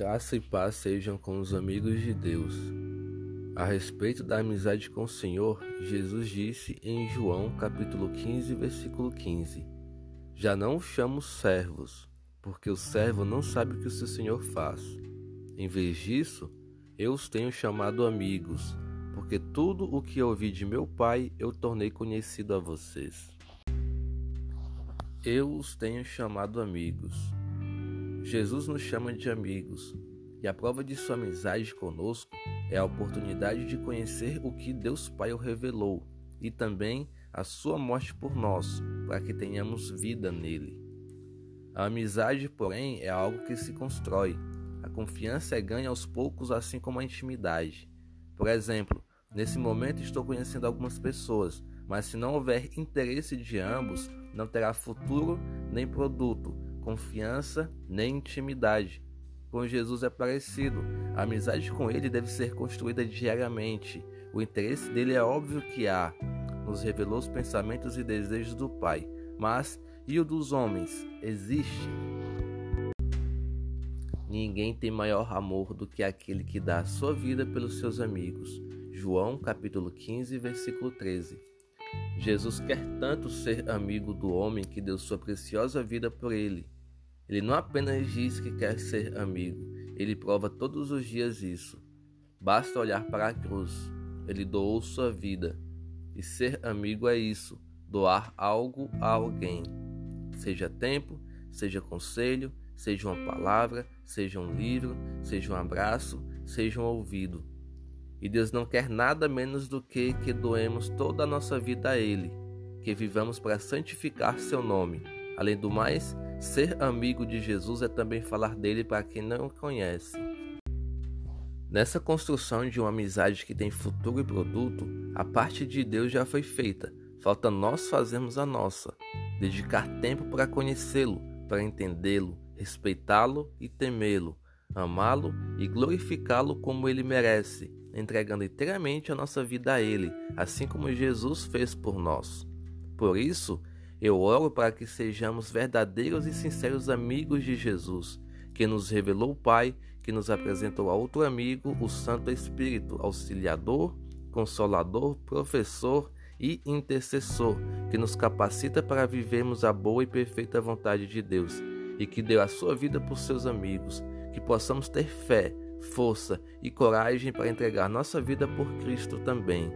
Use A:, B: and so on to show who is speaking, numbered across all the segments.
A: Graça e paz sejam com os amigos de Deus. A respeito da amizade com o Senhor, Jesus disse em João capítulo 15, versículo 15: Já não os chamo servos, porque o servo não sabe o que o seu Senhor faz. Em vez disso, eu os tenho chamado amigos, porque tudo o que ouvi de meu Pai eu tornei conhecido a vocês. Eu os tenho chamado amigos Jesus nos chama de amigos, e a prova de sua amizade conosco é a oportunidade de conhecer o que Deus Pai o revelou e também a sua morte por nós, para que tenhamos vida nele. A amizade, porém, é algo que se constrói. A confiança é ganha aos poucos, assim como a intimidade. Por exemplo, nesse momento estou conhecendo algumas pessoas, mas se não houver interesse de ambos, não terá futuro nem produto confiança nem intimidade. Com Jesus é parecido. A amizade com ele deve ser construída diariamente. O interesse dele é óbvio que há. Nos revelou os pensamentos e desejos do Pai. Mas e o dos homens? Existe? Ninguém tem maior amor do que aquele que dá a sua vida pelos seus amigos. João capítulo 15, versículo 13. Jesus quer tanto ser amigo do homem que deu sua preciosa vida por ele. Ele não apenas diz que quer ser amigo, ele prova todos os dias isso. Basta olhar para a cruz. Ele doou sua vida. E ser amigo é isso: doar algo a alguém. Seja tempo, seja conselho, seja uma palavra, seja um livro, seja um abraço, seja um ouvido. E Deus não quer nada menos do que que doemos toda a nossa vida a Ele, que vivamos para santificar seu nome. Além do mais, Ser amigo de Jesus é também falar dele para quem não o conhece. Nessa construção de uma amizade que tem futuro e produto, a parte de Deus já foi feita, falta nós fazermos a nossa. Dedicar tempo para conhecê-lo, para entendê-lo, respeitá-lo e temê-lo, amá-lo e glorificá-lo como ele merece, entregando inteiramente a nossa vida a ele, assim como Jesus fez por nós. Por isso, eu oro para que sejamos verdadeiros e sinceros amigos de Jesus, que nos revelou o Pai, que nos apresentou a outro amigo, o Santo Espírito, auxiliador, consolador, professor e intercessor, que nos capacita para vivermos a boa e perfeita vontade de Deus e que deu a sua vida por seus amigos, que possamos ter fé, força e coragem para entregar nossa vida por Cristo também.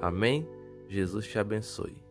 A: Amém? Jesus te abençoe.